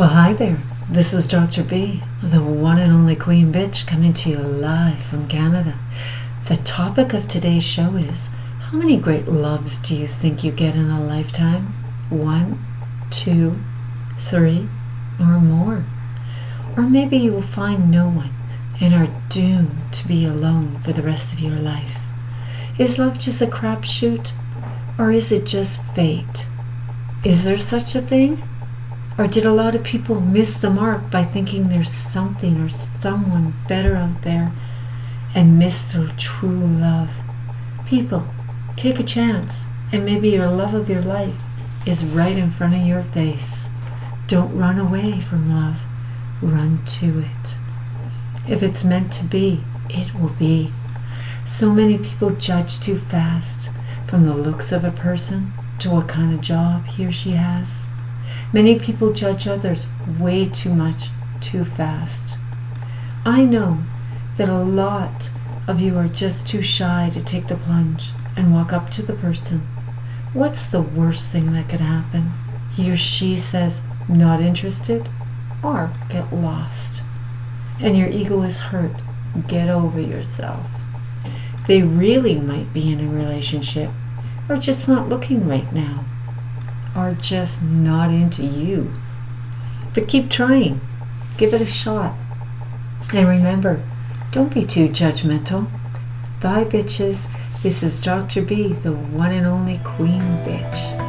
This is Dr. B, the one and only Queen Bitch, coming to you live from Canada. The topic of today's show is How many great loves do you think you get in a lifetime? One, two, three, or more? Or maybe you will find no one and are doomed to be alone for the rest of your life. Is love just a crapshoot? Or is it just fate? Is there such a thing? Or did a lot of people miss the mark by thinking there's something or someone better out there and miss their true love? People, take a chance and maybe your love of your life is right in front of your face. Don't run away from love, run to it. If it's meant to be, it will be. So many people judge too fast from the looks of a person to what kind of job he or she has Many people judge others way too much, too fast. I know that a lot of you are just too shy to take the plunge and walk up to the person. What's the worst thing that could happen? He or she says, not interested, or get lost. And your ego is hurt. Get over yourself. They really might be in a relationship or just not looking right now are just not into you. But keep trying. Give it a shot. And remember, don't be too judgmental. Bye, bitches. This is Dr. B, the one and only Queen Bitch.